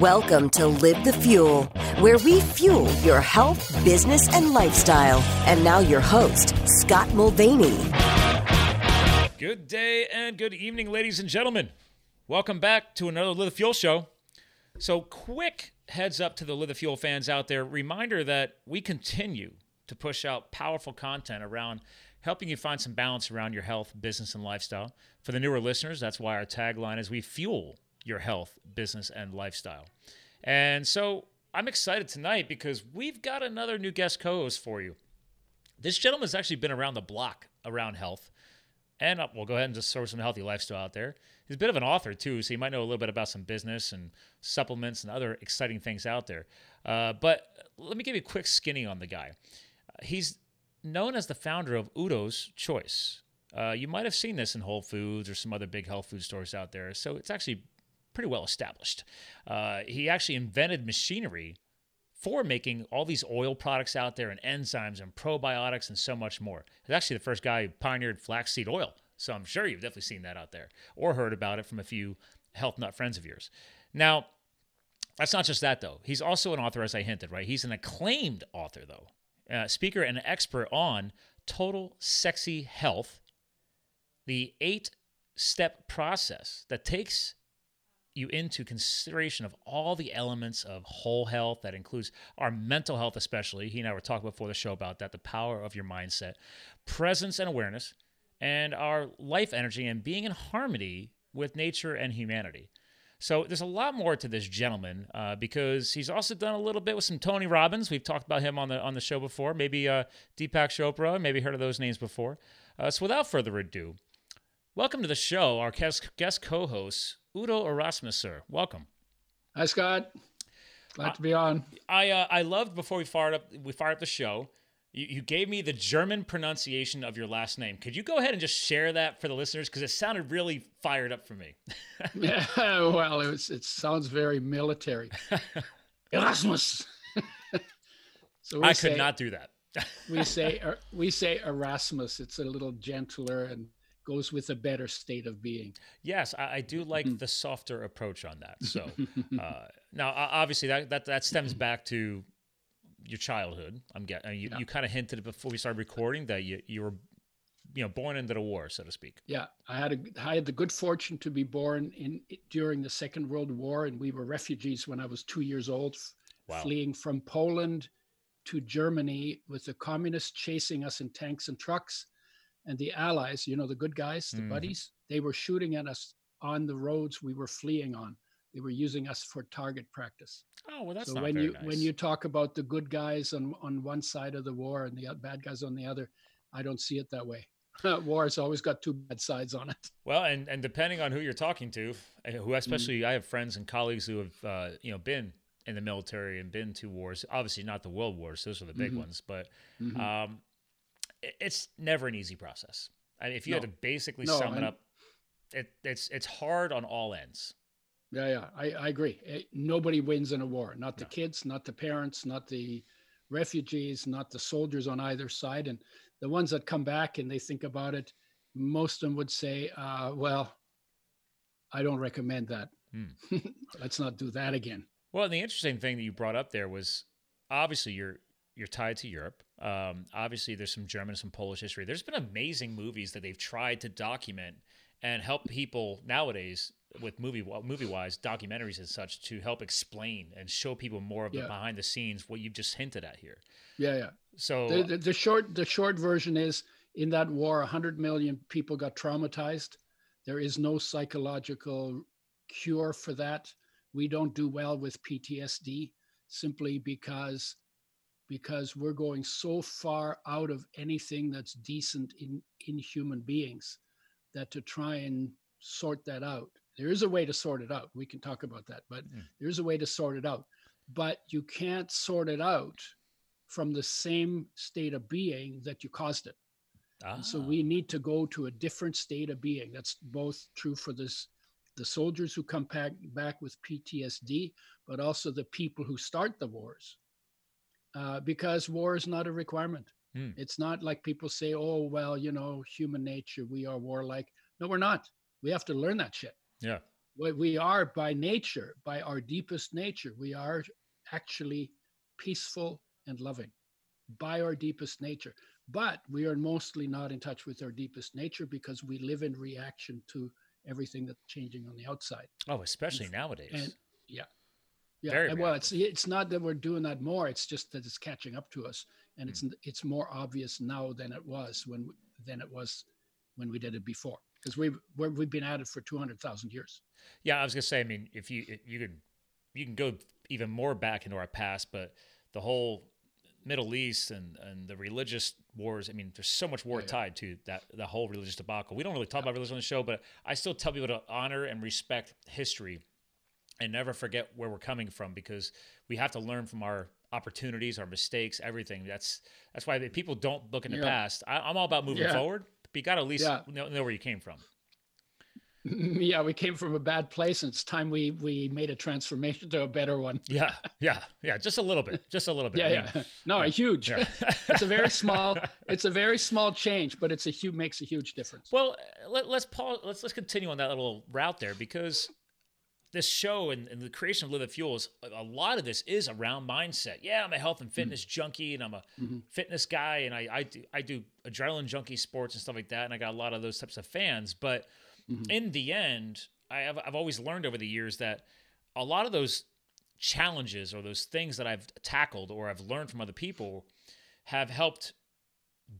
Welcome to Live the Fuel, where we fuel your health, business, and lifestyle. And now, your host, Scott Mulvaney. Good day and good evening, ladies and gentlemen. Welcome back to another Live the Fuel show. So, quick heads up to the Live the Fuel fans out there reminder that we continue to push out powerful content around helping you find some balance around your health, business, and lifestyle. For the newer listeners, that's why our tagline is We Fuel your health, business, and lifestyle. And so I'm excited tonight because we've got another new guest co host for you. This gentleman's actually been around the block around health. And uh, we'll go ahead and just throw some healthy lifestyle out there. He's a bit of an author, too, so you might know a little bit about some business and supplements and other exciting things out there. Uh, but let me give you a quick skinny on the guy. Uh, he's known as the founder of Udo's Choice. Uh, you might have seen this in Whole Foods or some other big health food stores out there. So it's actually pretty well established. Uh, he actually invented machinery for making all these oil products out there and enzymes and probiotics and so much more. He's actually the first guy who pioneered flaxseed oil. So I'm sure you've definitely seen that out there or heard about it from a few health nut friends of yours. Now, that's not just that, though. He's also an author, as I hinted, right? He's an acclaimed author, though, uh, speaker and expert on total sexy health, the eight step process that takes you into consideration of all the elements of whole health that includes our mental health especially he and i were talking before the show about that the power of your mindset presence and awareness and our life energy and being in harmony with nature and humanity so there's a lot more to this gentleman uh, because he's also done a little bit with some Tony Robbins. We've talked about him on the on the show before. Maybe uh, Deepak Chopra. Maybe heard of those names before. Uh, so without further ado, welcome to the show, our guest, guest co-host Udo Erasmus, sir. Welcome. Hi, Scott. Glad uh, to be on. I uh, I loved before we fired up we fired up the show. You, you gave me the German pronunciation of your last name. Could you go ahead and just share that for the listeners because it sounded really fired up for me. yeah, well, it was, it sounds very military. Erasmus. so I say, could not do that. we say er, we say Erasmus. It's a little gentler and goes with a better state of being. Yes, I, I do like mm-hmm. the softer approach on that. So uh, now, obviously, that, that that stems back to your childhood. I'm getting you, yeah. you kind of hinted it before we started recording that you you were you know born into the war, so to speak. Yeah, I had a I had the good fortune to be born in during the Second World War, and we were refugees when I was two years old, wow. fleeing from Poland to Germany with the communists chasing us in tanks and trucks and the allies, you know, the good guys, the mm. buddies, they were shooting at us on the roads we were fleeing on. They were using us for target practice. Oh well, that's so not when very you nice. when you talk about the good guys on on one side of the war and the bad guys on the other, I don't see it that way. war has always got two bad sides on it. Well, and and depending on who you're talking to, who especially mm. I have friends and colleagues who have uh, you know been in the military and been to wars. Obviously, not the world wars; those are the big mm-hmm. ones. But mm-hmm. um, it's never an easy process. I mean, if you no. had to basically no, sum it up, it, it's it's hard on all ends. Yeah, yeah, I, I agree. It, eh, nobody wins in a war. Not the no. kids, not the parents, not the refugees, not the soldiers on either side. And the ones that come back and they think about it, most of them would say, uh, "Well, I don't recommend that. Hmm. Let's not do that again." Well, the interesting thing that you brought up there was obviously you're you're tied to Europe. Um, obviously, there's some German, some Polish history. There's been amazing movies that they've tried to document and help people nowadays with movie movie wise documentaries and such to help explain and show people more of the behind the scenes what you've just hinted at here. Yeah, yeah. So the, the, the short the short version is in that war, 100 million people got traumatized. There is no psychological cure for that. We don't do well with PTSD simply because because we're going so far out of anything that's decent in in human beings that to try and sort that out there is a way to sort it out. We can talk about that but mm. there's a way to sort it out. But you can't sort it out from the same state of being that you caused it. Ah. so we need to go to a different state of being. That's both true for this the soldiers who come back, back with ptsd but also the people who start the wars uh, because war is not a requirement. Hmm. It's not like people say, oh, well, you know, human nature, we are warlike. No, we're not. We have to learn that shit. Yeah. we are by nature, by our deepest nature, we are actually peaceful and loving by our deepest nature. But we are mostly not in touch with our deepest nature because we live in reaction to everything that's changing on the outside. Oh, especially and, nowadays. And yeah. Yeah. Very well, it's it's not that we're doing that more. It's just that it's catching up to us, and mm. it's it's more obvious now than it was when than it was when we did it before because we've we've been at it for two hundred thousand years. Yeah, I was gonna say. I mean, if you you can you can go even more back into our past, but the whole Middle East and, and the religious wars. I mean, there's so much war yeah, tied to that the whole religious debacle. We don't really talk yeah. about religion on the show, but I still tell people to honor and respect history and never forget where we're coming from because we have to learn from our opportunities, our mistakes, everything. That's that's why people don't look in the yeah. past. I, am all about moving forward, but you got to at least know, know where you came from. yeah, we came from a bad place, and it's time we we made a transformation to a better one. yeah, yeah, yeah, just a little bit, just a little bit. yeah, I mean, yeah, no, yeah. a huge. Yeah. it's a very small, it's a very small change, but it's a huge makes a huge difference. Well, let, us pause. Let's let's continue on that little route there because this show and, and, the creation of Live the Fuels, a lot of this is around mindset. Yeah, I'm a health and mm-hmm. fitness mm-hmm. junkie, and I'm a mm-hmm. fitness guy, and I I do, I do adrenaline junkie sports and stuff like that, and I got a lot of those types of fans, but mm-hmm. in the end, I have, I've always learned over the years that a lot of those challenges or those things that I've tackled or I've learned from other people have helped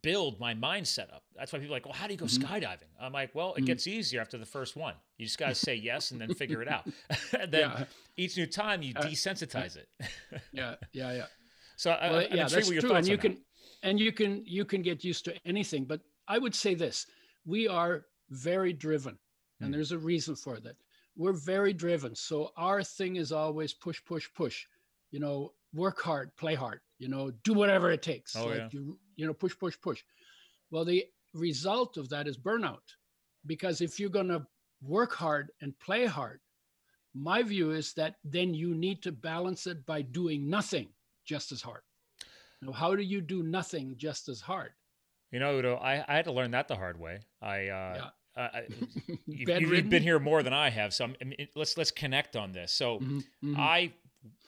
build my mindset up. That's why people are like, well, how do you go mm-hmm. skydiving? I'm like, well, it mm-hmm. gets easier after the first one. You just got to say yes and then figure it out. and then yeah. each new time you uh, desensitize it. yeah, yeah, yeah. So uh, well, I, yeah, that's true. And you can, that. and you can, you can get used to anything. But I would say this: we are very driven. And hmm. there's a reason for that. We're very driven. So our thing is always push, push, push. You know, work hard, play hard, you know, do whatever it takes. Oh, like yeah. you, you know, push, push, push. Well, the result of that is burnout. Because if you're going to work hard and play hard, my view is that then you need to balance it by doing nothing just as hard. Now, how do you do nothing just as hard? You know, Udo, I, I had to learn that the hard way. I, uh, yeah. Uh, you, have been here more than I have, so I mean, let's let's connect on this. So mm-hmm, mm-hmm. I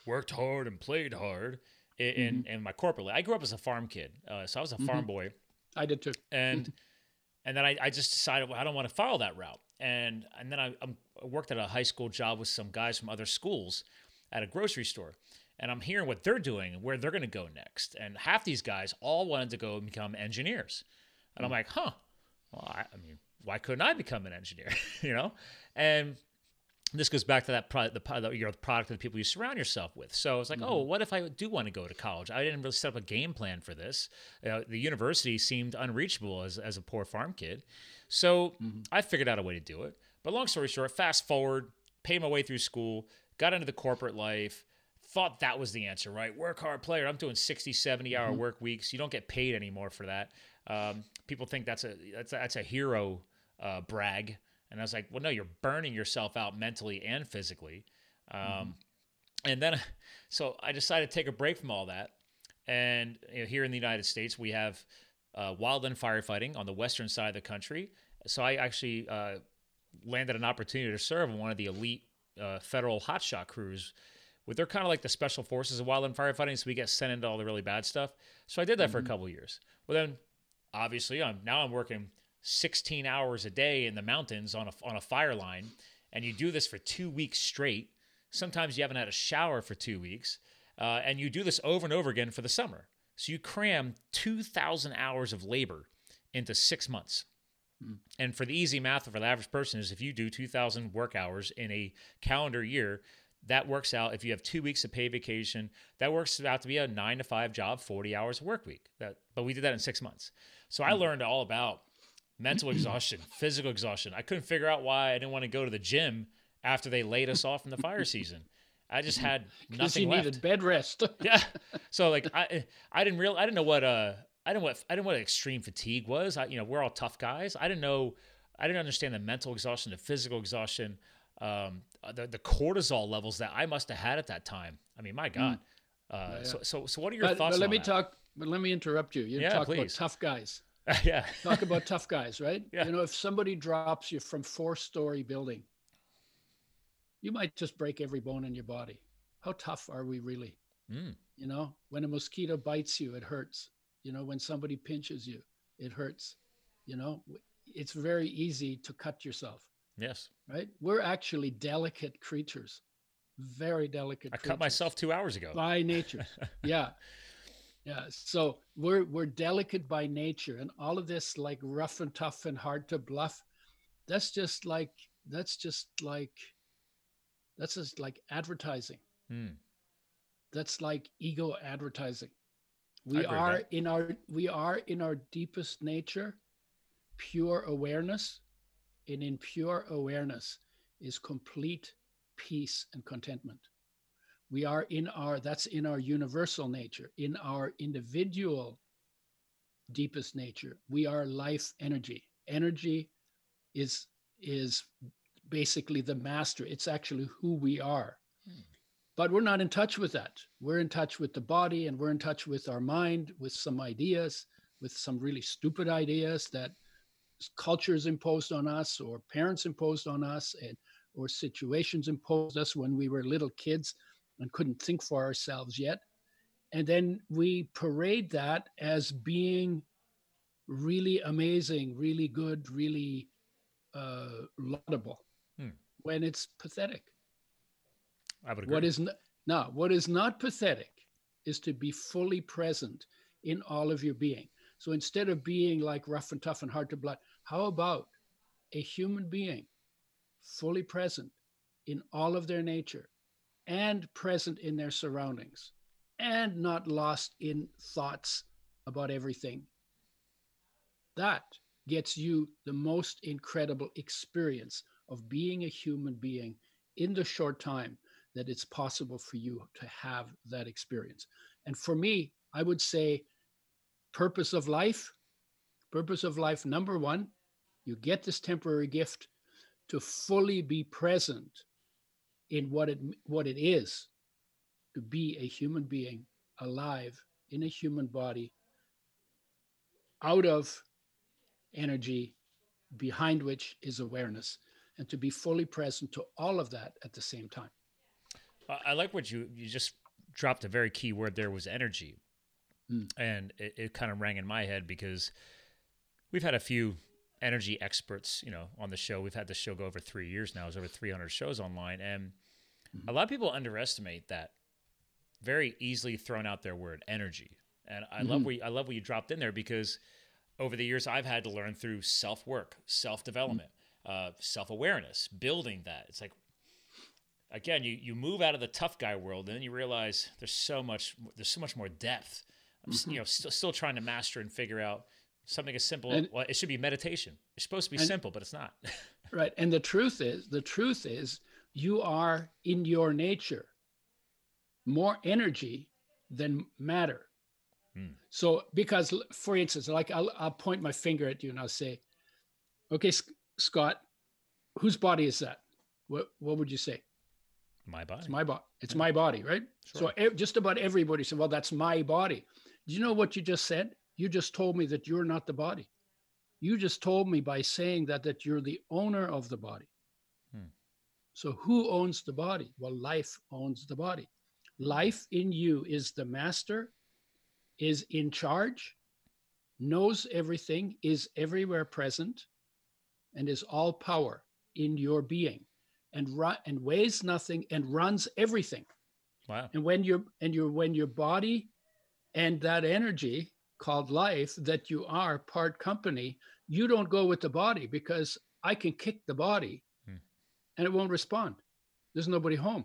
worked hard and played hard in in, mm-hmm. in my corporate. Life. I grew up as a farm kid, uh, so I was a farm mm-hmm. boy. I did too. And and then I, I just decided well, I don't want to follow that route. And and then I, I'm, I worked at a high school job with some guys from other schools at a grocery store. And I'm hearing what they're doing and where they're going to go next. And half these guys all wanted to go and become engineers. And I'm mm. like, huh. Well, I, I mean, why couldn't I become an engineer? you know, and this goes back to that product, the, you're the product of the people you surround yourself with. So it's like, mm-hmm. oh, what if I do want to go to college? I didn't really set up a game plan for this. Uh, the university seemed unreachable as, as a poor farm kid. So mm-hmm. I figured out a way to do it. But long story short, fast forward, paid my way through school, got into the corporate life, thought that was the answer, right? Work hard, player. I'm doing 60, 70 hour mm-hmm. work weeks. You don't get paid anymore for that. Um, people think that's a, that's a, that's a hero uh, brag. And I was like, well, no, you're burning yourself out mentally and physically. Um, mm-hmm. And then, so I decided to take a break from all that. And you know, here in the United States, we have uh, wildland firefighting on the western side of the country. So I actually uh, landed an opportunity to serve on one of the elite uh, federal hotshot crews. With they're kind of like the special forces of wildland firefighting, so we get sent into all the really bad stuff. So I did that mm-hmm. for a mm-hmm. couple years. Well, then obviously, I'm now I'm working 16 hours a day in the mountains on a, on a fire line, and you do this for two weeks straight. Sometimes you haven't had a shower for two weeks, uh, and you do this over and over again for the summer. So you cram 2,000 hours of labor into six months. Mm. And for the easy math for the average person is if you do 2,000 work hours in a calendar year, that works out. If you have two weeks of paid vacation, that works out to be a nine to five job, 40 hours a work week. That, but we did that in six months. So I mm. learned all about mental exhaustion, physical exhaustion. I couldn't figure out why I didn't want to go to the gym after they laid us off in the fire season. I just had nothing you left. needed bed rest. yeah. So like I I didn't real I didn't know what uh I didn't what I didn't know what extreme fatigue was. I, you know, we're all tough guys. I didn't know I didn't understand the mental exhaustion, the physical exhaustion, um, the the cortisol levels that I must have had at that time. I mean, my God. Mm. Uh, yeah, yeah. So so so what are your but, thoughts? But let me that? talk. But let me interrupt you. You yeah, talk please. about tough guys. yeah. Talk about tough guys, right? Yeah. You know, if somebody drops you from four story building you might just break every bone in your body. How tough are we really? Mm. You know, when a mosquito bites you, it hurts. You know, when somebody pinches you, it hurts. You know, it's very easy to cut yourself, Yes. right? We're actually delicate creatures, very delicate. I cut myself two hours ago. by nature. yeah. Yeah. So we're we're delicate by nature. And all of this like rough and tough and hard to bluff, that's just like that's just like that's just like advertising. Mm. That's like ego advertising. We are that. in our we are in our deepest nature, pure awareness. And in pure awareness is complete peace and contentment. We are in our that's in our universal nature, in our individual deepest nature. We are life energy. Energy is is basically the master. It's actually who we are hmm. but we're not in touch with that. We're in touch with the body and we're in touch with our mind, with some ideas, with some really stupid ideas that cultures imposed on us or parents imposed on us and or situations imposed us when we were little kids and couldn't think for ourselves yet. And then we parade that as being really amazing, really good, really uh, laudable, Hmm. when it's pathetic. I would agree. What is n- now what is not pathetic is to be fully present in all of your being. So instead of being like rough and tough and hard to blood, how about a human being fully present in all of their nature and present in their surroundings and not lost in thoughts about everything? That gets you the most incredible experience of being a human being in the short time that it's possible for you to have that experience. And for me, I would say purpose of life, purpose of life number 1, you get this temporary gift to fully be present in what it what it is to be a human being alive in a human body out of energy behind which is awareness and to be fully present to all of that at the same time I like what you you just dropped a very key word there was energy, Mm. and it, it kind of rang in my head because we've had a few energy experts, you know, on the show. We've had the show go over three years now. There's over 300 shows online, and a lot of people underestimate that very easily thrown out their word energy. And I love mm-hmm. what you, I love what you dropped in there because over the years I've had to learn through self work, self development, mm. uh, self awareness, building that. It's like again, you you move out of the tough guy world, and then you realize there's so much there's so much more depth. I'm you mm-hmm. know still still trying to master and figure out something as simple. And- well, it should be meditation. It's supposed to be and- simple, but it's not. right and the truth is the truth is you are in your nature more energy than matter Hmm. so because for instance like I'll, I'll point my finger at you and i'll say okay S- scott whose body is that what what would you say My body. it's my body it's my body right Sure. so ev- just about everybody said well that's my body do you know what you just said you just told me that you're not the body. You just told me by saying that that you're the owner of the body. Hmm. so who owns the body? Well life owns the body. Life in you is the master is in charge knows everything is everywhere present and is all power in your being and and weighs nothing and runs everything. Wow. and when your and your when your body and that energy called life that you are part company you don't go with the body because i can kick the body Hmm. and it won't respond there's nobody home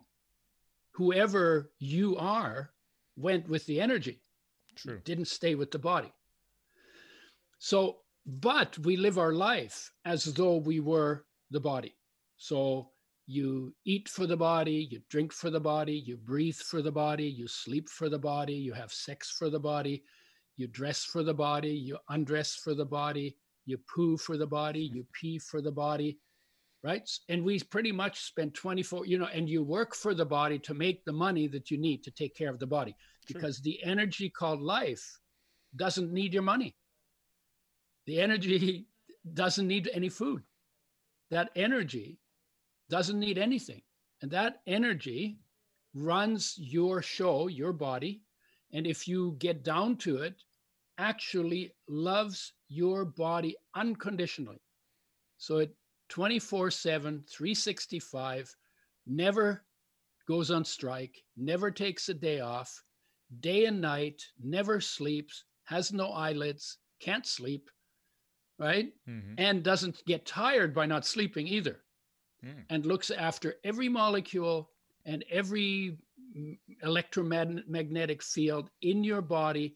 whoever you are went with the energy True. didn't stay with the body. So, but we live our life as though we were the body. So you eat for the body, you drink for the body, you breathe for the body, you sleep for the body, you have sex for the body, you dress for the body, you undress for the body, you poo for the body, mm-hmm. you pee for the body, right? And we pretty much spend 24, you know, and you work for the body to make the money that you need to take care of the body because the energy called life doesn't need your money. The energy doesn't need any food. That energy doesn't need anything. And that energy runs your show, your body. And if you get down to it, actually loves your body unconditionally. So it 24 7, 365, never goes on strike, never takes a day off, day and night, never sleeps, has no eyelids, can't sleep, right? Mm-hmm. And doesn't get tired by not sleeping either. Mm. And looks after every molecule and every electromagnetic field in your body.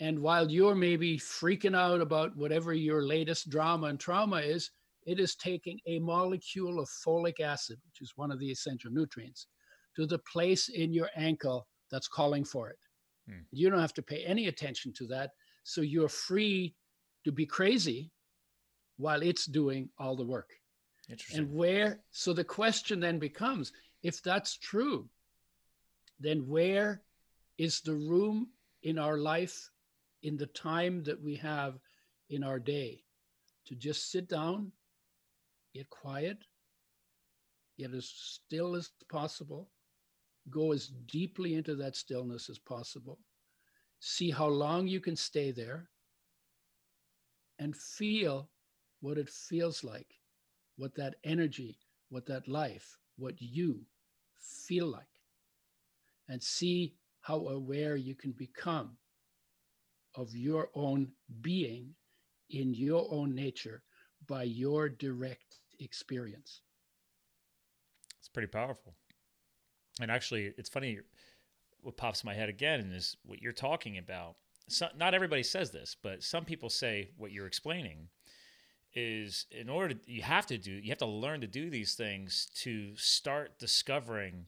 And while you're maybe freaking out about whatever your latest drama and trauma is, it is taking a molecule of folic acid, which is one of the essential nutrients, to the place in your ankle that's calling for it. Hmm. You don't have to pay any attention to that. So you're free to be crazy while it's doing all the work. Interesting. And where, so the question then becomes if that's true, then where is the room in our life, in the time that we have in our day, to just sit down, get quiet, get as still as possible, go as deeply into that stillness as possible, see how long you can stay there, and feel what it feels like, what that energy, what that life, what you feel like, and see how aware you can become of your own being in your own nature by your direct experience. It's pretty powerful. And actually, it's funny what pops in my head again is what you're talking about. So, not everybody says this, but some people say what you're explaining is in order to, you have to do you have to learn to do these things to start discovering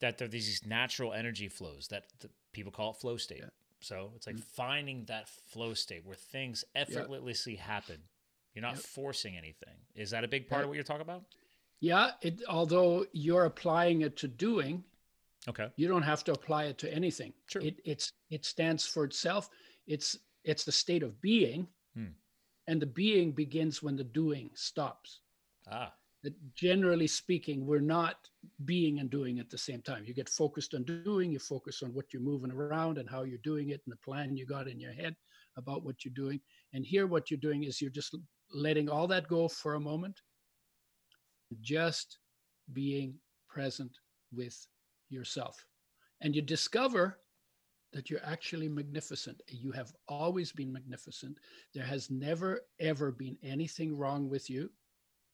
that there are these natural energy flows that the, people call it flow state. Yeah. So it's like mm-hmm. finding that flow state where things effortlessly yeah. happen. You're not yep. forcing anything. Is that a big part of what you're talking about? Yeah. It, although you're applying it to doing, okay, you don't have to apply it to anything. True. It, it's it stands for itself. It's it's the state of being, hmm. and the being begins when the doing stops. Ah that generally speaking, we're not being and doing at the same time. You get focused on doing, you focus on what you're moving around and how you're doing it and the plan you got in your head about what you're doing. And here, what you're doing is you're just letting all that go for a moment, just being present with yourself. And you discover that you're actually magnificent. You have always been magnificent. There has never, ever been anything wrong with you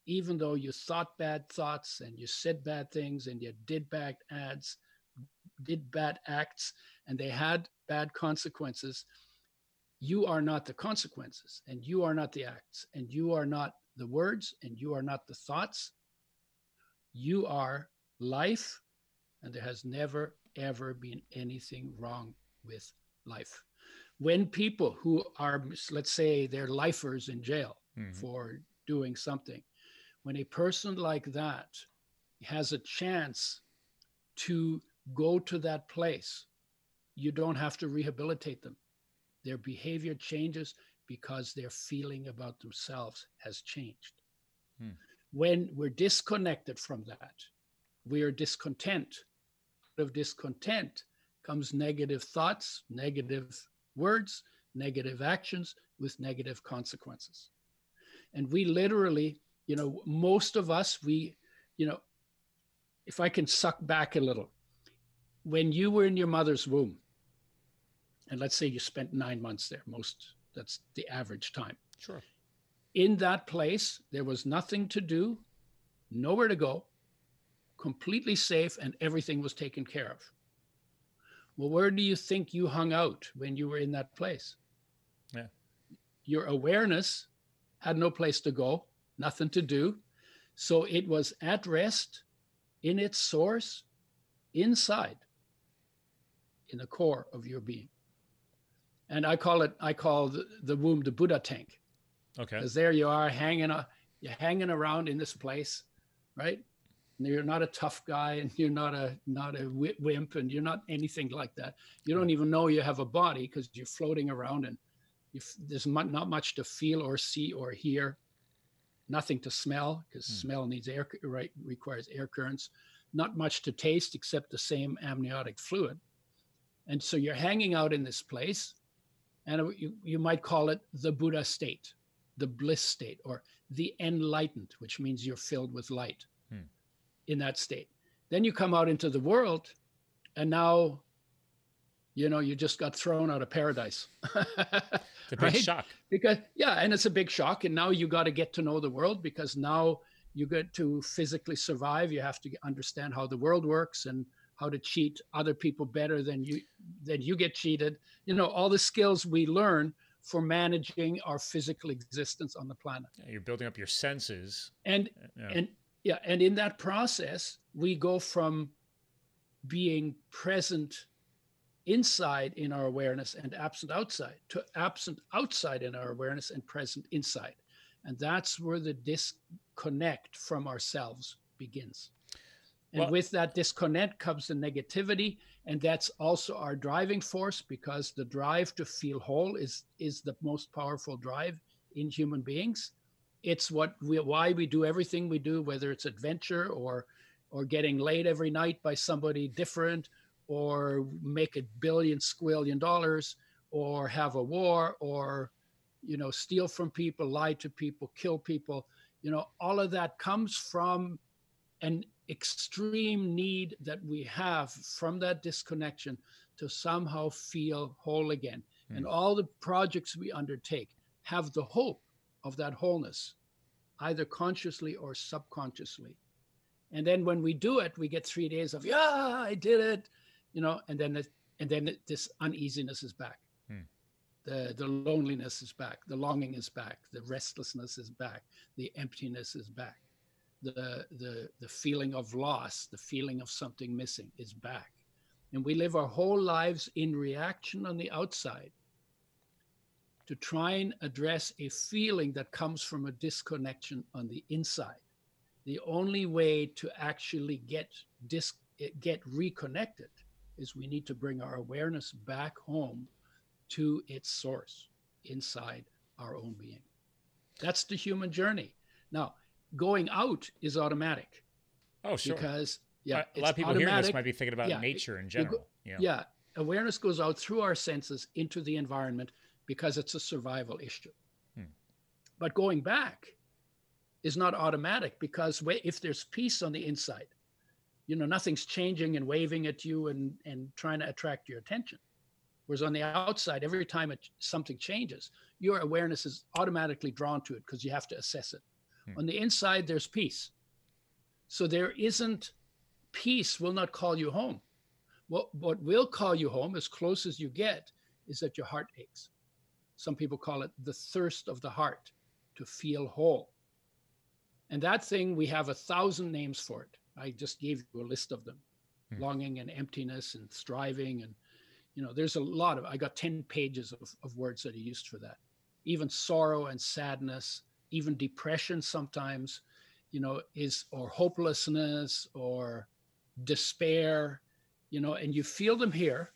even though you thought bad thoughts and you said bad things and you did bad ads, did bad acts, and they had bad consequences, you are not the consequences, and you are not the acts, and you are not the words, and you are not the thoughts. You are life, and there has never, ever been anything wrong with life. When people who are, let's say, they're lifers in jail mm-hmm. for doing something, when a person like that has a chance to go to that place, you don't have to rehabilitate them. Their behavior changes because their feeling about themselves has changed. Hmm. When we're disconnected from that, we are discontent. Out of discontent comes negative thoughts, negative words, negative actions with negative consequences. And we literally you know most of us we you know if i can suck back a little when you were in your mother's womb and let's say you spent nine months there most that's the average time. Sure. In that place there was nothing to do nowhere to go completely safe and everything was taken care of. Well where do you think you hung out when you were in that place? Yeah. Your awareness had no place to go nothing to do. So it was at rest in its source, inside, in the core of your being. And I call it, I call the, the womb the Buddha tank. Okay. Because there you are hanging, uh, you're hanging around in this place, right? And you're not a tough guy, and you're not a not a wimp, and you're not anything like that. You don't even know you have a body because you're floating around, and there's not much to feel or see or hear nothing to smell because mm. smell needs air right requires air currents not much to taste except the same amniotic fluid. And so you're hanging out in this place, and you, you might call it the Buddha state, the bliss state, or the enlightened, which means you're filled with light hmm. in that state. Then you come out into the world, and now, you know, you just got thrown out of paradise. it's a big right? shock. Because, yeah, and it's a big shock. And now you got to get to know the world because now you get to physically survive. You have to understand how the world works and how to cheat other people better than you than you get cheated. You know, all the skills we learn for managing our physical existence on the planet. Yeah, you're building up your senses. And uh, yeah. and yeah, and in that process, we go from being present inside in our awareness and absent outside to absent outside in our awareness and present inside. And that's where the disconnect from ourselves begins. And well, with that disconnect comes the negativity. And that's also our driving force because the drive to feel whole is, is the most powerful drive in human beings. It's what we, why we do everything we do, whether it's adventure or, or getting laid every night by somebody different or make a billion squillion dollars or have a war or you know steal from people lie to people kill people you know all of that comes from an extreme need that we have from that disconnection to somehow feel whole again. Mm. And all the projects we undertake have the hope of that wholeness, either consciously or subconsciously. And then when we do it, we get three days of, yeah, I did it, you know, and then, it, and then it, this uneasiness is back. Mm. The, the loneliness is back. The longing is back. The restlessness is back. The emptiness is back the the the feeling of loss, the feeling of something missing is back. And we live our whole lives in reaction on the outside to try and address a feeling that comes from a disconnection on the inside. The only way to actually get dis- get reconnected is we need to bring our awareness back home to its source inside our own being. That's the human journey. Now, going out is automatic. Oh, sure. Because yeah, a lot of people automatic. hearing this might be thinking about yeah, nature in general. Go, yeah. yeah, awareness goes out through our senses into the environment because it's a survival issue. Hmm. But going back is not automatic because if there's peace on the inside, you know, nothing's changing and waving at you and, and trying to attract your attention. Whereas on the outside, every time it, something changes, your awareness is automatically drawn to it because you have to assess it. Hmm. On the inside, there's peace. So there isn't peace will not call you home. What, what will call you home, as close as you get, is that your heart aches. Some people call it the thirst of the heart to feel whole. And that thing, we have a thousand names for it. I just gave you a list of them hmm. longing and emptiness and striving. And, you know, there's a lot of, I got 10 pages of, of words that are used for that. Even sorrow and sadness even depression sometimes, you know, is or hopelessness or despair, you know, and you feel them here.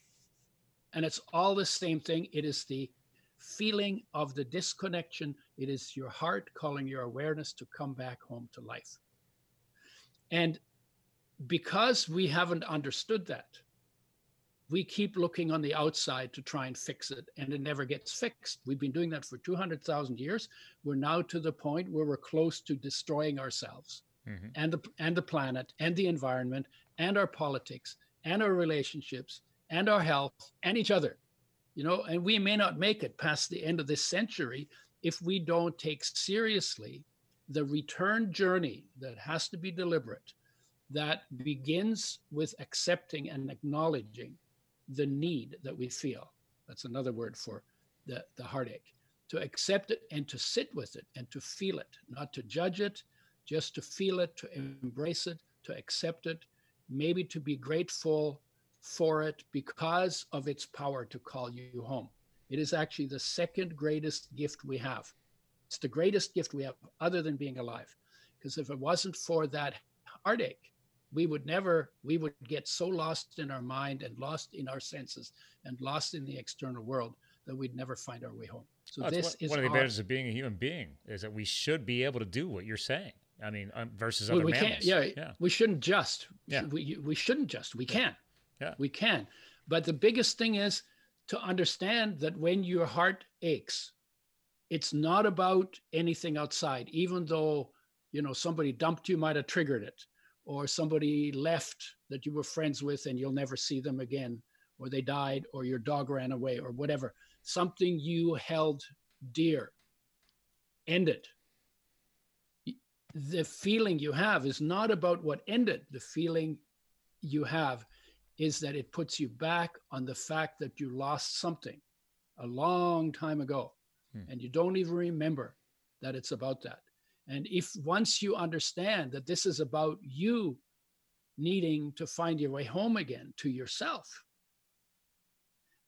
And it's all the same thing. It is the feeling of the disconnection. It is your heart calling your awareness to come back home to life. And because we haven't understood that, we keep looking on the outside to try and fix it, and it never gets fixed. We've been doing that for 200,000 years. We're now to the point where we're close to destroying ourselves mm-hmm. and, the, and the planet and the environment and our politics and our relationships and our health and each other. You know, and we may not make it past the end of this century if we don't take seriously the return journey that has to be deliberate, that begins with accepting and acknowledging the need that we feel. That's another word for the, the heartache. To accept it and to sit with it and to feel it, not to judge it, just to feel it, to embrace it, to accept it, maybe to be grateful for it because of its power to call you home. It is actually the second greatest gift we have. It's the greatest gift we have other than being alive. Because if it wasn't for that heartache, we would never we would get so lost in our mind and lost in our senses and lost in the external world that we'd never find our way home so oh, this one, is one of the advantages of being a human being is that we should be able to do what you're saying I mean, um, versus other we mammals. can't. Yeah, yeah. we shouldn't just. Yeah. We we shouldn't just. We can. Yeah. We can. But the biggest thing is to understand that when your heart aches, it's not about anything outside. Even though you know somebody dumped you, might have triggered it, or somebody left that you were friends with and you'll never see them again, or they died, or your dog ran away, or whatever. Something you held dear ended the feeling you have is not about what ended. The feeling you have is that it puts you back on the fact that you lost something a long time ago Hmm. and you don't even remember that it's about that. And if once you understand that this is about you needing to find your way home again to yourself,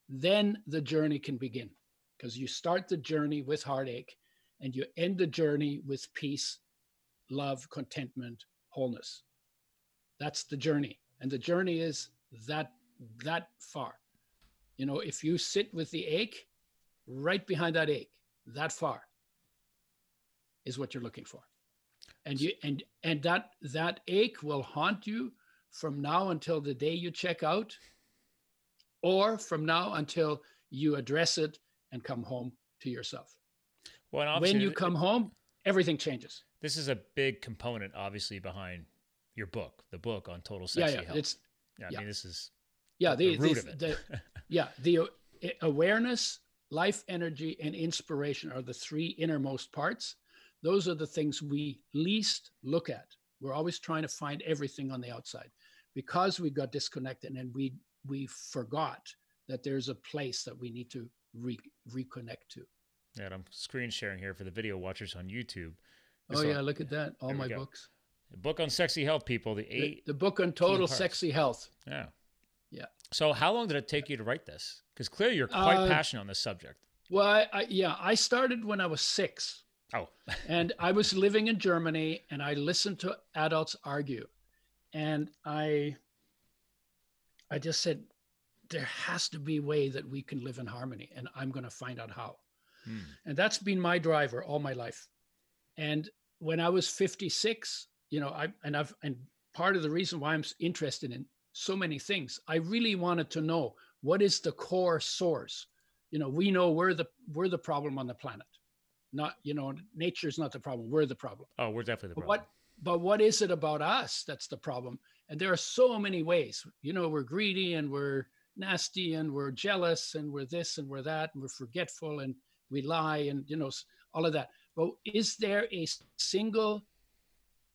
then the journey can begin because you start the journey with heartache and you end the journey with peace love, contentment, wholeness. That's the journey. And the journey is that that far. You know, if you sit with the ache, right behind that ache, that far is what you're looking for. And you and and that that ache will haunt you from now until the day you check out, or from now until you address it and come home to yourself. Well, When you come home, everything changes. this is a big component, obviously, behind your book, the book on total Yeah, sexy yeah. health. It's yeah, I yeah. mean, this is yeah the the, root the- of it. the- yeah the uh, awareness life energy and inspiration are the three innermost parts those are the things we least look at we're always trying to find everything on the outside because we got disconnected and we we forgot that there's a place that we need to re- reconnect to yeah. and I'm screen sharing here for the video watchers on YouTube. oh yeah one- look at that all my books The book on sexy health, people. The the, eight. the book on total sexy health yeah. Yeah. So, how long did it take you to write this? Because clearly, you're quite Uh, passionate on this subject. well I, I yeah i started when i was six Oh, and I was living in Germany and I listened to adults argue. And I I just said, there has to be a way that we can live in harmony. And I'm going to find out how. Hmm. And that's been my driver all my life. And when I was 56, you know, I and I've and part of the reason why I'm interested in so many things, I really wanted to know what is the core source. You know, we know we're the we're the problem on the planet. Not, you know, nature's not the problem. We're the problem. oh, we're definitely the But problem. what but what is it about us that's the problem? And there are so many ways. You know, we're greedy and we're nasty and we're jealous and we're this and we're that and we're forgetful and we lie and you know all of that. But is there a single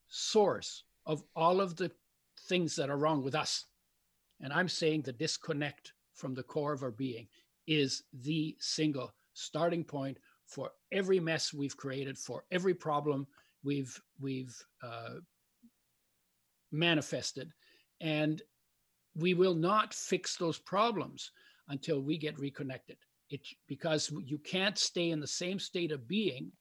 source of all of the things that are wrong with us? And I'm saying the disconnect from the core of our being is the single starting point for every mess we've created, for every problem we've we've uh, manifested, and we will not fix those problems until we get reconnected. It because you can't stay in the same state of being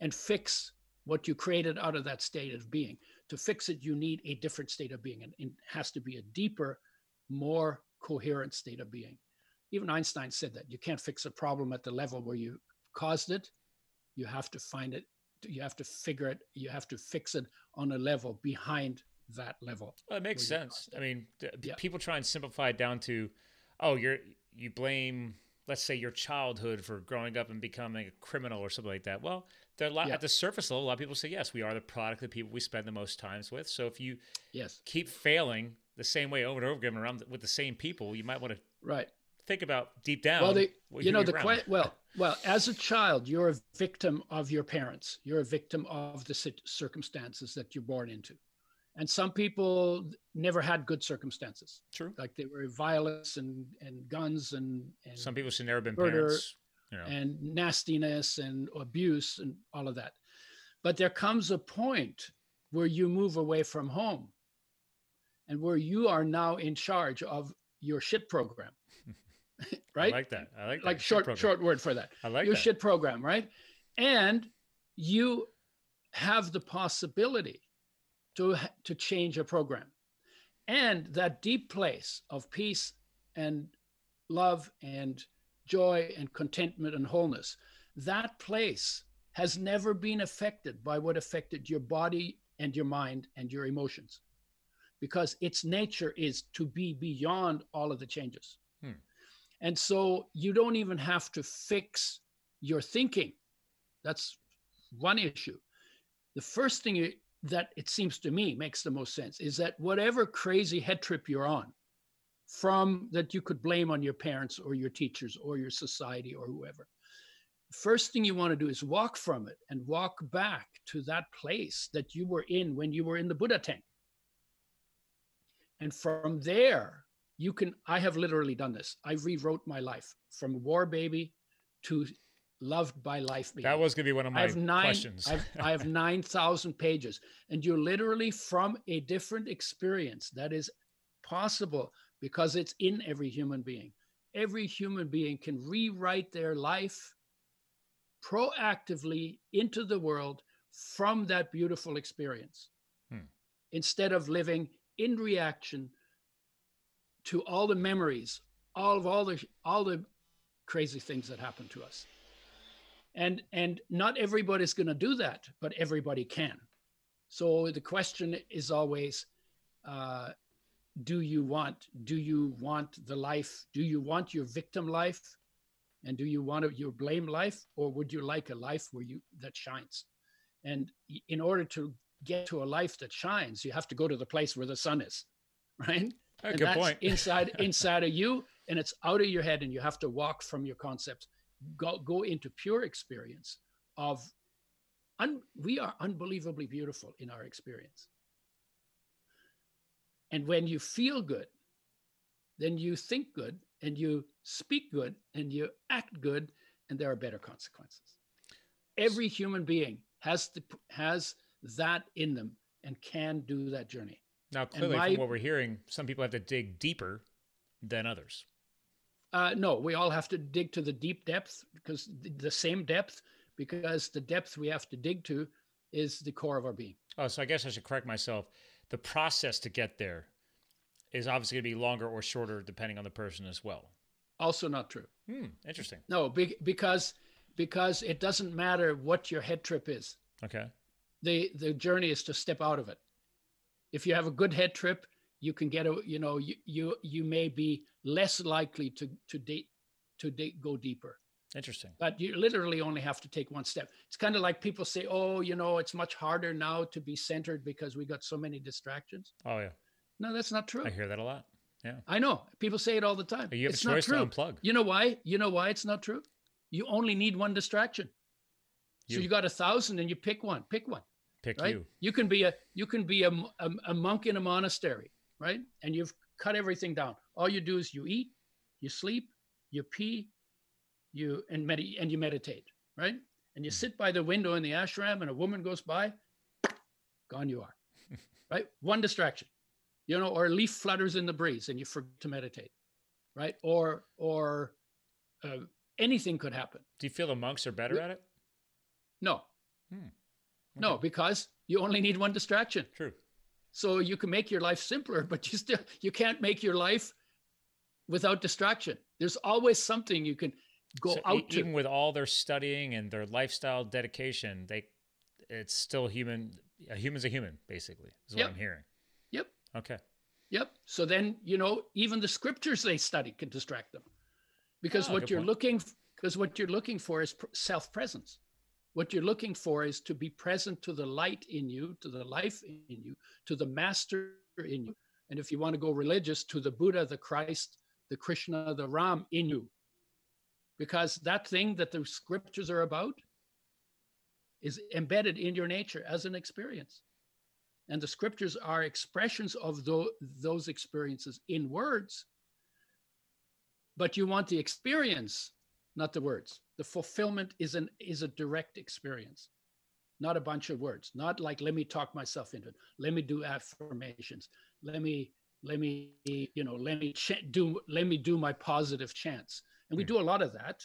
and fix what you created out of that state of being. To fix it, you need a different state of being, and it has to be a deeper, more coherent state of being. Even Einstein said that you can't fix a problem at the level where you caused it. You have to find it. You have to figure it. You have to fix it on a level behind that level. Well, it makes sense. I mean, th- Yeah. people try and simplify it down to, oh, you're you blame, let's say, your childhood for growing up and becoming a criminal or something like that. Well, there lot, Yeah. at the surface level, a lot of people say, yes, we are the product of the people we spend the most times with. So if you Yes, keep failing the same way over and over again around with the same people, you might want to right. Think about deep down. well, the, who you know the que- well, well, as a child, you're a victim of your parents. You're a victim of the circumstances that you're born into, and some people never had good circumstances. True. Like they were violence and and guns and and Some people should never been Murder parents. You know. and nastiness and abuse and all of that. But there comes a point where you move away from home and where you are now in charge of your shit program. right? I like that. I like that. like short short word for that. I like your that. shit program, right? And you have the possibility to to change a program. And that deep place of peace and love and joy and contentment and wholeness, that place has never been affected by what affected your body and your mind and your emotions because its nature is to be beyond all of the changes. And so you don't even have to fix your thinking. That's one issue. The first thing that it seems to me makes the most sense is that whatever crazy head trip you're on, from that you could blame on your parents or your teachers or your society or whoever, first thing you want to do is walk from it and walk back to that place that you were in when you were in the Buddha tank. And from there, you can, I have literally done this. I rewrote my life from war baby to loved by life baby. That was going to be one of my I have nine, questions. I've, I have 9,000 pages. And you're literally from a different experience that is possible because it's in every human being. Every human being can rewrite their life proactively into the world from that beautiful experience hmm. instead of living in reaction to all the memories, all of all the all the crazy things that happen to us. And and not everybody's going to do that, but everybody can. So the question is always, uh, do you want do you want the life? Do you want your victim life? And do you want your blame life, or would you like a life where you that shines? And in order to get to a life that shines, you have to go to the place where the sun is, right? Oh, and good that's point. inside inside of you, and it's out of your head, and you have to walk from your concepts, go go into pure experience of. Un, we are unbelievably beautiful in our experience. And when you feel good, then you think good and you speak good and you act good, and there are better consequences. Every human being has the, has that in them and can do that journey. Now, clearly, my, from what we're hearing, some people have to dig deeper than others. Uh, no, we all have to dig to the deep depth because the same depth, because the depth we have to dig to is the core of our being. Oh, so I guess I should correct myself. The process to get there is obviously going to be longer or shorter depending on the person as well. Also, not true. Hmm, interesting. No, be- because because it doesn't matter what your head trip is. Okay the the journey is to step out of it. If you have a good head trip, you can get a you know you you, you may be less likely to to date to date, go deeper. Interesting. But you literally only have to take one step. It's kind of like people say, "Oh, you know, it's much harder now to be centered because we got so many distractions." Oh yeah. No, that's not true. I hear that a lot. Yeah. I know. People say it all the time. You have it's a choice not true. to unplug. You know why? You know why it's not true? You only need one distraction. You. So you got a thousand and you pick one. Pick one. Pick right? you. You can be a you can be a, a, a monk in a monastery, right? And you've cut everything down. All you do is you eat, you sleep, you pee, you and med- and you meditate, right? And you hmm. sit by the window in the ashram, and a woman goes by, gone you are, right? One distraction, you know, or a leaf flutters in the breeze, and you forget to meditate, right? Or or uh, anything could happen. Do you feel the monks are better we, at it? No. Hmm. No, because you only need one distraction. True. So you can make your life simpler, but you still you can't make your life without distraction. There's always something you can go so out to. Even with all their studying and their lifestyle dedication, they it's still human. A human's a human, basically, is what yep. I'm hearing. Yep. Okay. Yep. So then you know even the scriptures they study can distract them, because oh, what you're point. looking because what you're looking for is self presence. What you're looking for is to be present to the light in you, to the life in you, to the master in you. And if you want to go religious, to the Buddha, the Christ, the Krishna, the Ram in you. Because that thing that the scriptures are about is embedded in your nature as an experience. And the scriptures are expressions of those experiences in words. But you want the experience, not the words. The fulfillment is an is a direct experience not a bunch of words. Not like let me talk myself into it. Let me do affirmations. Let me let me you know let me ch- do let me do my positive chants. And we hmm. do a lot of that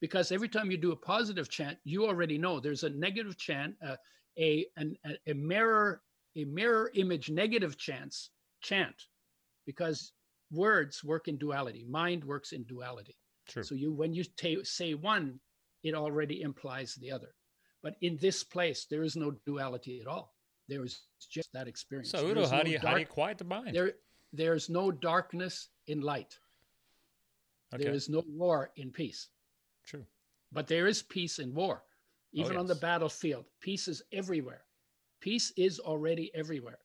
because every time you do a positive chant you already know there's a negative chant uh, a an, a mirror a mirror image negative chants chant because words work in duality. Mind works in duality True. So you, when you t- say one, it already implies the other. But in this place, there is no duality at all. There is just that experience. So Udo, how no do you how do you quiet the mind? there there's no darkness in light. okay, There is no war in peace. true. But there is peace in war. Oh, Even on the battlefield, peace is everywhere. Peace is already everywhere.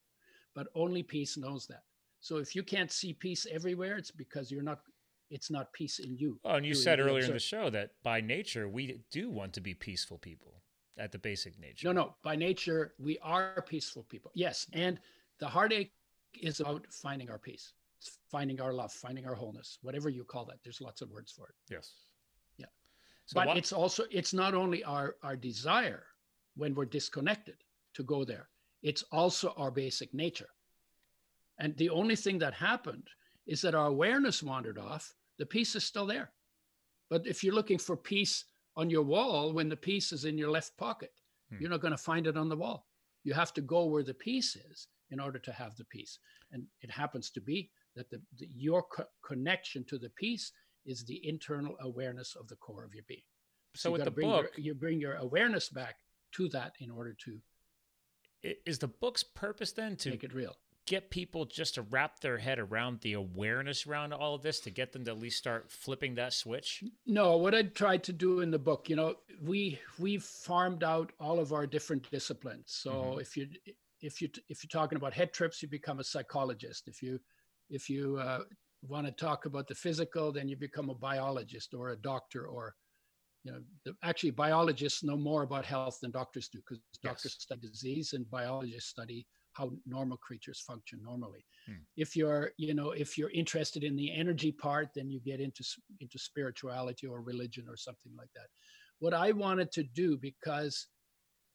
But only peace knows that. So if you can't see peace everywhere, it's because you're not it's not peace in you. Oh, and you doing said earlier in the show that by nature we do want to be peaceful people at the basic nature. No, no. By nature, we are peaceful people. Yes. And the heartache is about finding our peace, It's finding our love, finding our wholeness, whatever you call that. There's lots of words for it. Yes. Yeah. So but why- it's also it's not only our our desire when we're disconnected to go there. It's also our basic nature. And the only thing that happened is that our awareness wandered off. The peace is still there. But if you're looking for peace on your wall when the peace is in your left pocket, Hmm. you're not going to find it on the wall. You have to go where the peace is in order to have the peace. And it happens to be that the, the your co- connection to the peace is the internal awareness of the core of your being. so you with the book, your, you bring your awareness back to that in order to is the book's purpose then to make it real. Get people just to wrap their head around the awareness around all of this to get them to at least start flipping that switch? No, what I tried to do in the book, you know, we we farmed out all of our different disciplines. So Mhm. if you if you if you're talking about head trips, you become a psychologist. If you if you uh, want to talk about the physical, then you become a biologist or a doctor or you know the, actually biologists know more about health than doctors do because doctors study disease and biologists study how normal creatures function normally Hmm. if you're you know if you're interested in the energy part then you get into into spirituality or religion or something like that what i wanted to do because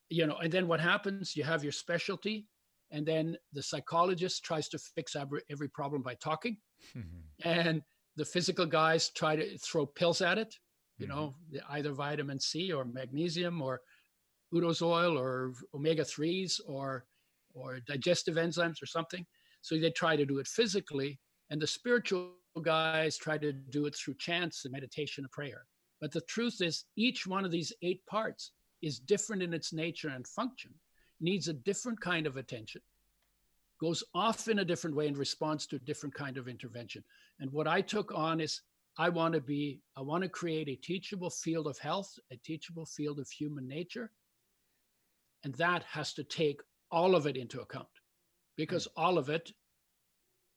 you know and then what happens you have your specialty and then the psychologist tries to fix every, every problem by talking and the physical guys try to throw pills at it you Mhm. know either vitamin c or magnesium or udo's oil or omega 3s or or digestive enzymes or something so they try to do it physically and the spiritual guys try to do it through chants and meditation and prayer but the truth is each one of these eight parts is different in its nature and function needs a different kind of attention goes off in a different way in response to a different kind of intervention and what I took on is I want to be, I want to create a teachable field of health, a teachable field of human nature. And that has to take all of it into account because all of it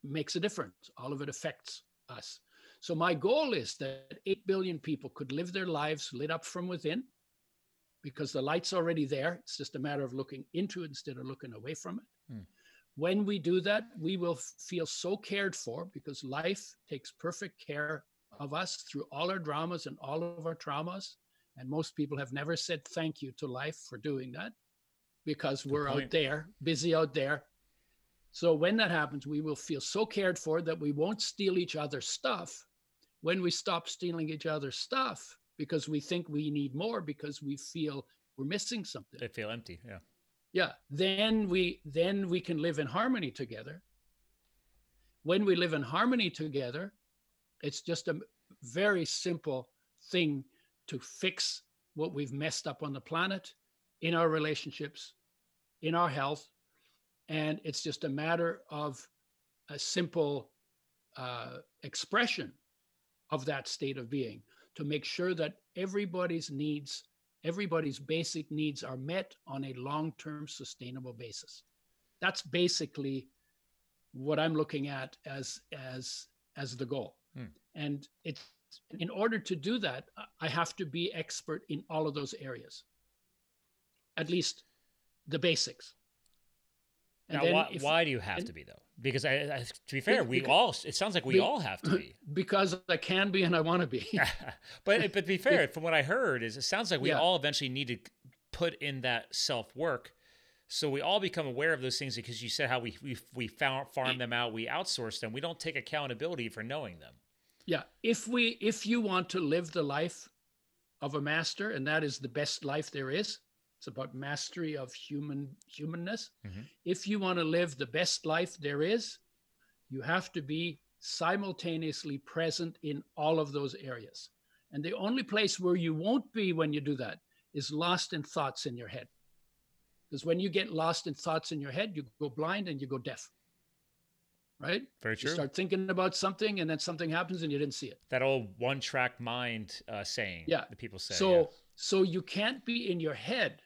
makes a difference. All of it affects us. So my goal is that 8 billion people could live their lives lit up from within because the light's already there. It's just a matter of looking into it instead of looking away from it. Hmm. When we do that, we will feel so cared for because life takes perfect care of us through all our dramas and all of our traumas. And most people have never said thank you to life for doing that because we're out there, busy out there. So when that happens, we will feel so cared for that we won't steal each other's stuff. When we stop stealing each other's stuff because we think we need more because we feel we're missing something They feel empty. Yeah. yeah then we then we can live in harmony together when we live in harmony together it's just a very simple thing to fix what we've messed up on the planet in our relationships in our health and it's just a matter of a simple uh, expression of that state of being to make sure that everybody's needs everybody's basic needs are met on a long-term sustainable basis. That's basically what i'm looking at as as as the goal. Hmm. and it's in order to do that i have to be expert in all of those areas at least the basics And now, then why, if- why do you have and- to be though? Because I, I, to be fair, we because- all. It sounds like we be- all have to be. because i can be and i want to be but but to be fair, from what I heard, is it sounds like we Yeah. all eventually need to put in that self work, so we all become aware of those things. Because you said how we we we found, farm them out, we outsource them, we don't take accountability for knowing them. Yeah, if we if you want to live the life of a master, and that is the best life there is, it's about mastery of human humanness. Mhm. If you want to live the best life there is, you have to be simultaneously present in all of those areas. And the only place where you won't be when you do that is lost in thoughts in your head. Because when you get lost in thoughts in your head, you go blind and you go deaf. Right? Very true. You start thinking about something and then something happens and you didn't see it. That old one track mind uh, saying Yeah. that people say. So yeah. So you can't be in your head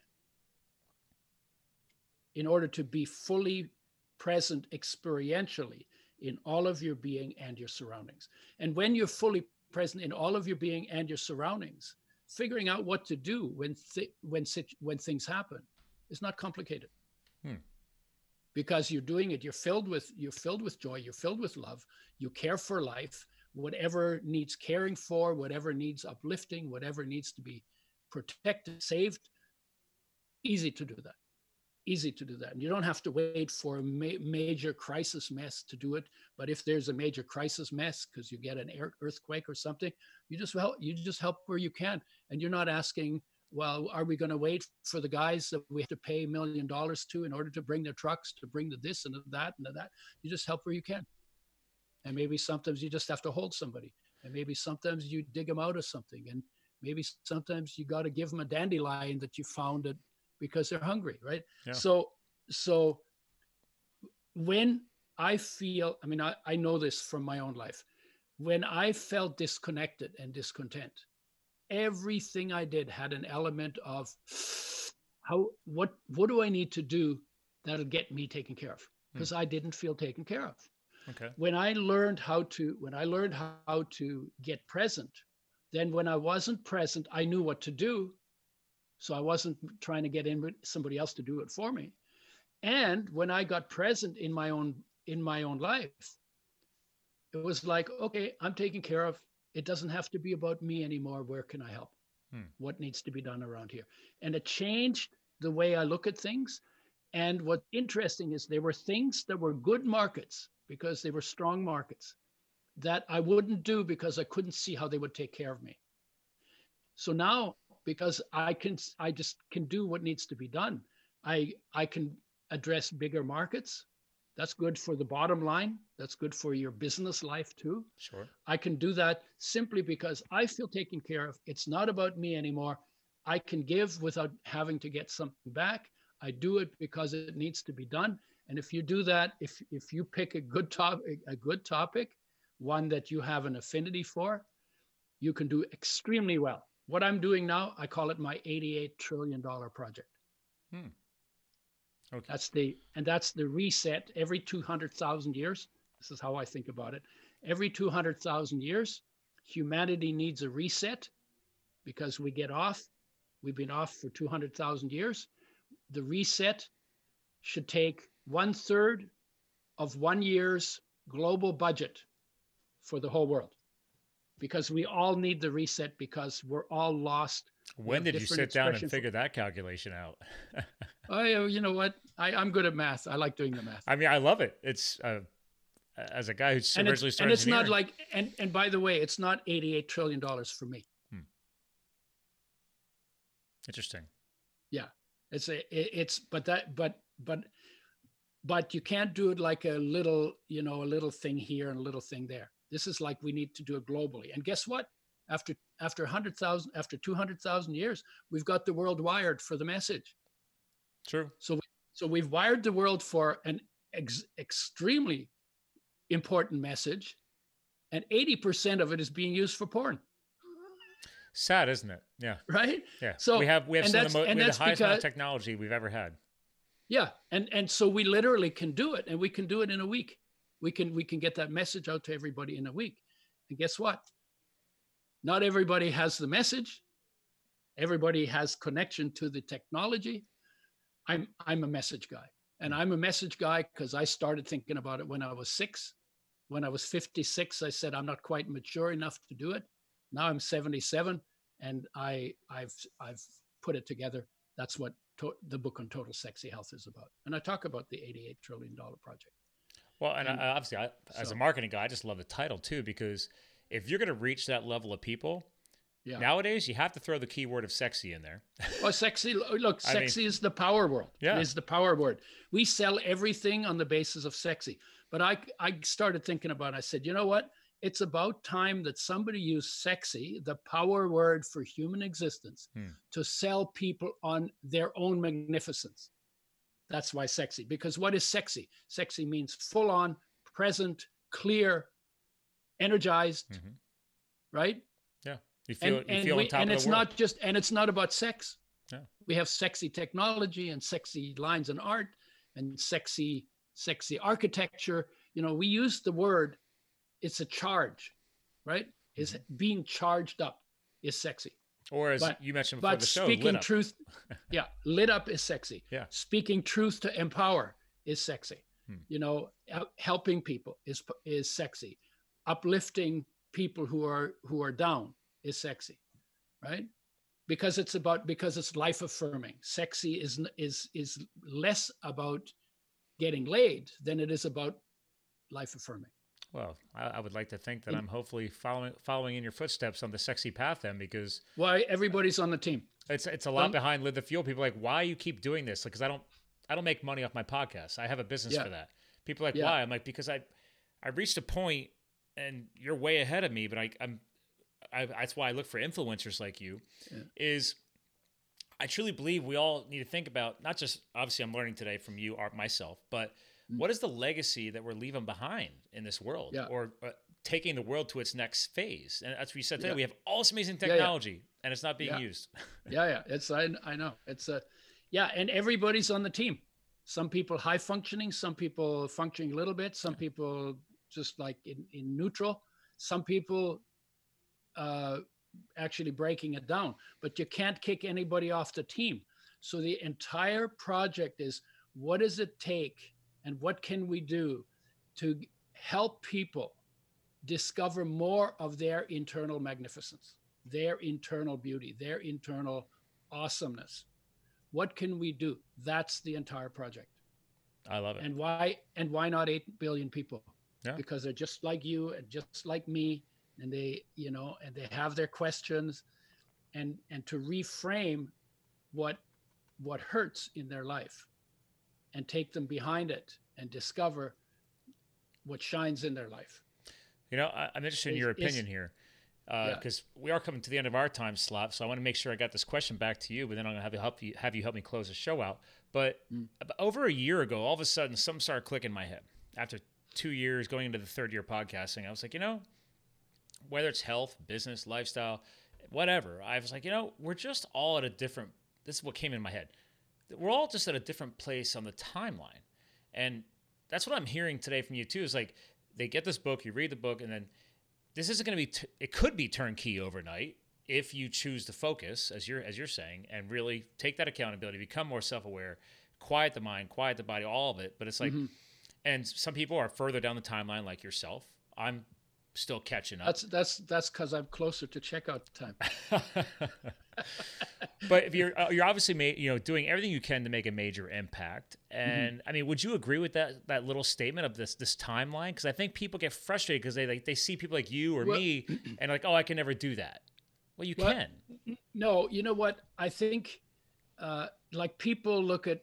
in order to be fully present experientially in all of your being and your surroundings. And when you're fully present in all of your being and your surroundings, figuring out what to do when th- when sit- when things happen is not complicated. Hmm. Because you're doing it, you're filled with you're filled with joy, you're filled with love, you care for life, whatever needs caring for, whatever needs uplifting, whatever needs to be protected, saved, easy to do that. Easy to do that. And you don't have to wait for a ma- major crisis mess to do it. But if there's a major crisis mess because you get an air- earthquake or something, you just help. You just help where you can, and you're not asking, well, are we going to wait for the guys that we have to pay a million dollars to in order to bring their trucks to bring the this and the that and the that? You just help where you can. And maybe sometimes you just have to hold somebody, and maybe sometimes you dig them out of something, and maybe sometimes you got to give them a dandelion that you found it because they're hungry, right? Yeah. So, so when I feel, I mean, I, I know this from my own life. When I felt disconnected and discontent, everything I did had an element of how what what do I need to do that'll get me taken care of? Hmm. Because I didn't feel taken care of okay. when I learned how to when I learned how to get present, then when I wasn't present, I knew what to do. So I wasn't trying to get in with somebody else to do it for me. And when I got present in my own in my own life, it was like, okay, I'm taken care of. It doesn't have to be about me anymore. Where can I help? Hmm. What needs to be done around here? And it changed the way I look at things. And what's interesting is there were things that were good markets because they were strong markets that I wouldn't do because I couldn't see how they would take care of me. So now, because I can, I just can do what needs to be done. I I can address bigger markets. That's good for the bottom line. That's good for your business life too. Sure. I can do that simply because I feel taken care of. It's not about me anymore. I can give without having to get something back. I do it because it needs to be done. And if you do that, if if you pick a good topic, a good topic, one that you have an affinity for, you can do extremely well. What I'm doing now, I call it my 88 trillion dollar project. Hmm. Okay. That's the and that's the reset every 200,000 years. This is how I think about it. Every 200,000 years, humanity needs a reset because we get off. We've been off for 200,000 years. The reset should take one third of one year's global budget for the whole world because we all need the reset because we're all lost. When did you sit down and figure that calculation out? Uh, you know what? I, I'm good at math. I like doing the math. I mean, I love it. It's uh, as a guy who's and originally started and it's not like and and by the way it's not 88 trillion dollars for me interesting. yeah it's a it, it's but that but but but you can't do it like a little you know a little thing here and a little thing there this is like we need to do it globally and guess what after after 100,000 after 200,000 years we've got the world wired for the message True. so so we've wired the world for an ex- extremely important message and 80% of it is being used for porn Sad, isn't it? Yeah. right Yeah. So- we have we have some of the, mo- we have the highest amount of technology we've ever had. Yeah, and and so we literally can do it, and we can do it in a week. We can we can get that message out to everybody in a week. And guess what? Not everybody has the message. Everybody has connection to the technology. I'm I'm a message guy, and I'm a message guy because I started thinking about it when I was six. When I was 56, I said I'm not quite mature enough to do it. Now I'm 77, and I I've I've put it together. That's what to- the book on total sexy health is about. And I talk about the 88 trillion dollar project. Well, and And I, obviously, I, as so- a marketing guy, I just love the title too because if you're going to reach that level of people Yeah. nowadays, you have to throw the keyword of sexy in there. Well, sexy. Look, I mean- sexy is the power word. Yeah. It is the power word. We sell everything on the basis of sexy. But I, I started thinking about. It. I said, you know what? it's about time that somebody used sexy, the power word for human existence, Hmm. to sell people on their own magnificence. That's why sexy, because what is sexy? Sexy means full on, present, clear, energized, Mhm. right? Yeah. You feel and, you and, feel we- on top and of it's the world. not just and it's not about sex Yeah. we have sexy technology and sexy lines and art and sexy sexy architecture you know we use the word it's a charge right is Mm-hmm. being charged up is sexy or as but- you mentioned before but the show, speaking lit up. truth yeah lit up is sexy Yeah. speaking truth to empower is sexy Hmm. you know helping people is is sexy uplifting people who are who are down is sexy right because it's about because it's life affirming sexy is is is less about getting laid than it is about life affirming Well, I, I would like to think that I'm hopefully following following in your footsteps on the sexy path then because why everybody's on the team it's it's a lot Um, behind live the fuel. People are like, why you keep doing this? Because I don't I don't make money off my podcast. I have a business Yeah. for that. People are like, Yeah. why? I'm like, because I I reached a point and you're way ahead of me, but I, I'm I, that's why I look for influencers like you. Yeah. Is I truly believe we all need to think about not just obviously I'm learning today from you, Art, myself, but what is the legacy that we're leaving behind in this world, Mm. Yeah. or uh, taking the world to its next phase? And that's what you said today. Yeah. We have all this amazing Yeah, yeah. technology, and it's not being used. yeah yeah it's i, I know it's a yeah and everybody's on the team some people high functioning some people functioning a little bit some people just like in, in neutral some people uh actually breaking it down but you can't kick anybody off the team so the entire project is what does it take and what can we do to help people discover more of their internal magnificence their internal beauty, their internal awesomeness. What can we do? That's the entire project. I love it. And why and why not 8 billion people? Yeah. Because they're just like you and just like me and they, you know, and they have their questions and and to reframe what what hurts in their life and take them behind it and discover what shines in their life. You know, I, I'm interested in your opinion here Yeah. because we are coming to the end of our time slot. So I want to make sure I got this question back to you, but then I'm gonna have you help you have you help me close the show out. But Mm. over a year ago, all of a sudden, something started clicking in my head. After two years going into the third year podcasting, I was like, you know, whether it's health, business, lifestyle, whatever, I was like, you know, we're just all at a different. This is what came in my head. We're all just at a different place on the timeline, and that's what I'm hearing today from you too. Is like they get this book, you read the book, and then this isn't going to be. T- it could be turnkey overnight if you choose to focus, as you're as you're saying, and really take that accountability, become more self-aware, quiet the mind, quiet the body, all of it. But it's like, Mm-hmm. and some people are further down the timeline, like yourself. I'm still catching up. That's that's that's because I'm closer to checkout time. but if you're uh, you're obviously ma- you know doing everything you can to make a major impact Mm-hmm. and i mean would you agree with that that little statement of this this timeline because i think people get frustrated because they like they see people like you or Well- me and like oh i can never do that well you Well, can No, you know what? I think uh, like people look at,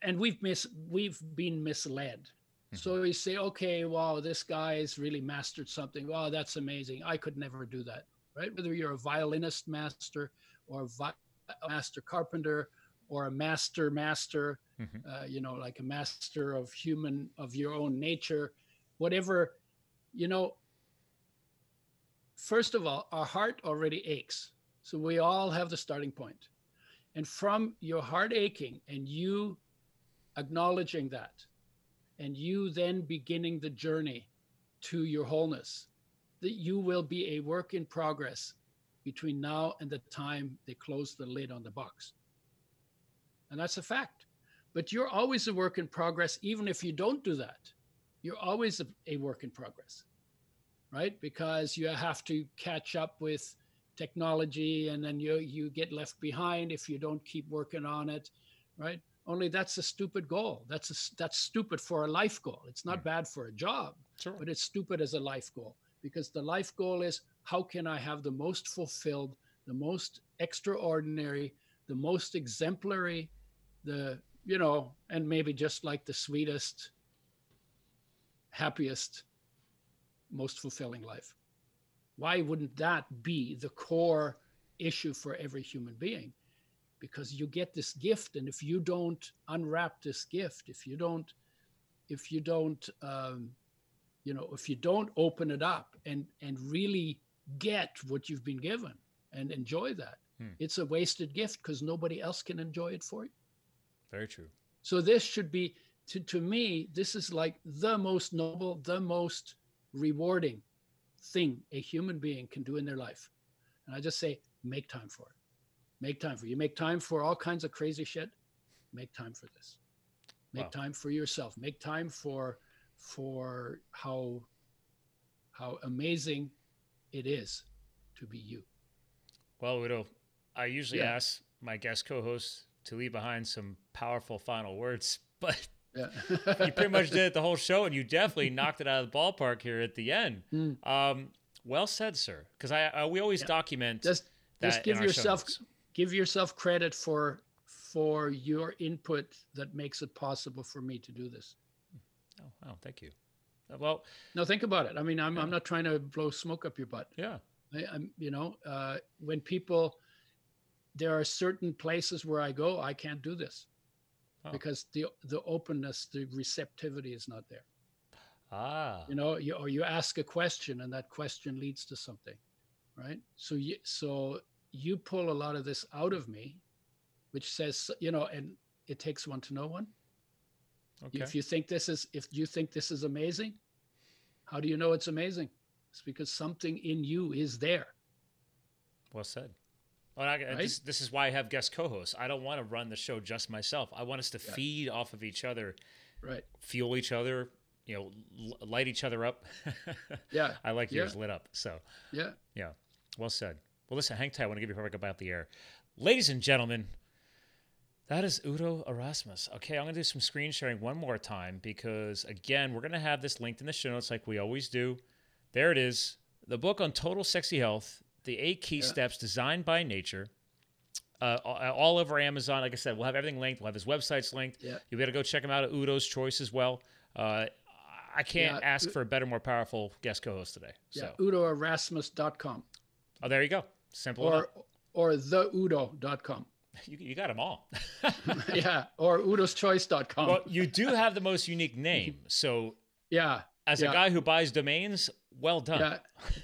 and we've mis we've been misled. So you say, okay, wow, this guy's really mastered something. Wow, that's amazing. I could never do that, right? Whether you're a violinist master or a, vi- a master carpenter or a master master, Mhm. uh, you know, like a master of human of your own nature, whatever, you know. First of all, our heart already aches. So we all have the starting point. And from your heart aching and you acknowledging that, and you then beginning the journey to your wholeness, that you will be a work in progress between now and the time they close the lid on the box. And that's a fact. But you're always a work in progress, even if you don't do that. You're always a, a work in progress, right? Because you have to catch up with technology and then you you get left behind if you don't keep working on it right only that's a stupid goal that's a, that's stupid for a life goal it's not mm. bad for a job sure but it's stupid as a life goal because the life goal is how can i have the most fulfilled the most extraordinary the most exemplary the you know and maybe just like the sweetest happiest most fulfilling life. Why wouldn't that be the core issue for every human being? Because you get this gift, and if you don't unwrap this gift, if you don't, if you don't, um, you know, if you don't open it up and and really get what you've been given and enjoy that, hmm. it's a wasted gift because nobody else can enjoy it for you. Very true. So this should be to, to me, this is like the most noble, the most rewarding thing a human being can do in their life. And I just say, make time for it. Make time for it. You make time for all kinds of crazy shit. Make time for this. Make wow. time for yourself. Make time for for how how amazing it is to be you. Well, Udo, I usually yeah. ask my guest co-hosts to leave behind some powerful final words, but yeah. you pretty much did it the whole show, and you definitely knocked it out of the ballpark here at the end. Mm. Um, well said, sir. Because I, I, we always yeah. document just just give yourself give yourself credit for for your input that makes it possible for me to do this. Oh, wow, thank you. Uh, well, now think about it. I mean, I'm yeah. I'm not trying to blow smoke up your butt. Yeah, I, am you know uh, when people there are certain places where I go, I can't do this oh. because the the openness, the receptivity is not there. Ah, you know, you, or you ask a question and that question leads to something, right? So you so you pull a lot of this out of me, which says you know, and it takes one to know one. Okay. If you think this is if you think this is amazing, how do you know it's amazing? It's because something in you is there. Well said. Well, I, right? this, this, is why I have guest co-hosts. I don't want to run the show just myself. I want us to yeah. feed off of each other, right? Fuel each other, you know, l- light each other up. yeah, I like yours yeah. lit up. So yeah, yeah, well said. Well, listen, hang tight. I want to give you a I go out the air, ladies and gentlemen. That is Udo Erasmus. Okay, I'm going to do some screen sharing one more time because, again, we're going to have this linked in the show notes like we always do. There it is. The book on total sexy health the eight key yeah. steps designed by nature. Uh, all over Amazon. Like I said, we'll have everything linked. We'll have his websites linked. Yeah. You'll be able to go check him out at Udo's Choice as well. Uh, I can't yeah. ask for a better, more powerful guest co-host today. Yeah, so. UdoErasmus.com. Oh, there you go. Simple or, enough. Or theudo.com. You, you got them all. yeah, or udoschoice.com. Well, you do have the most unique name. So yeah, as yeah. a guy who buys domains, well done.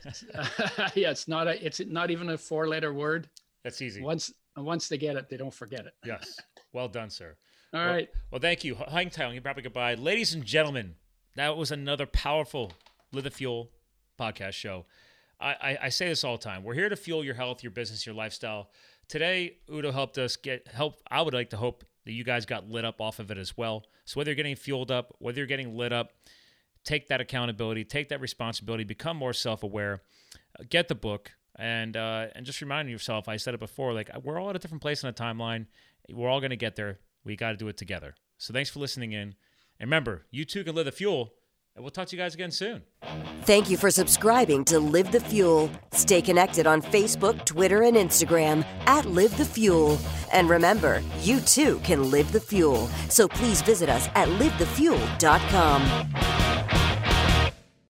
Yeah, yeah it's not a, it's not even a four letter word. That's easy. Once once they get it, they don't forget it. Yes. Well done, sir. All well, right. well, thank you. Hang tight. You probably goodbye. Ladies and gentlemen, that was another powerful Live the Fuel podcast show. I, I, say this all the time. We're here to fuel your health, your business, your lifestyle. Today, Udo helped us get help. I would like to hope that you guys got lit up off of it as well. So whether you're getting fueled up, whether you're getting lit up, take that accountability, take that responsibility, become more self-aware, uh, get the book, and uh, and just remind yourself. I said it before, like we're all at a different place in the timeline. We're all to get there. We got to do it together. So thanks for listening in, and remember, you too can live the fuel. And we'll talk to you guys again soon. Thank you for subscribing to Live the Fuel. Stay connected on Facebook, Twitter, and Instagram at Live the Fuel. And remember, you too can live the fuel. So please visit us at livethefuel.com.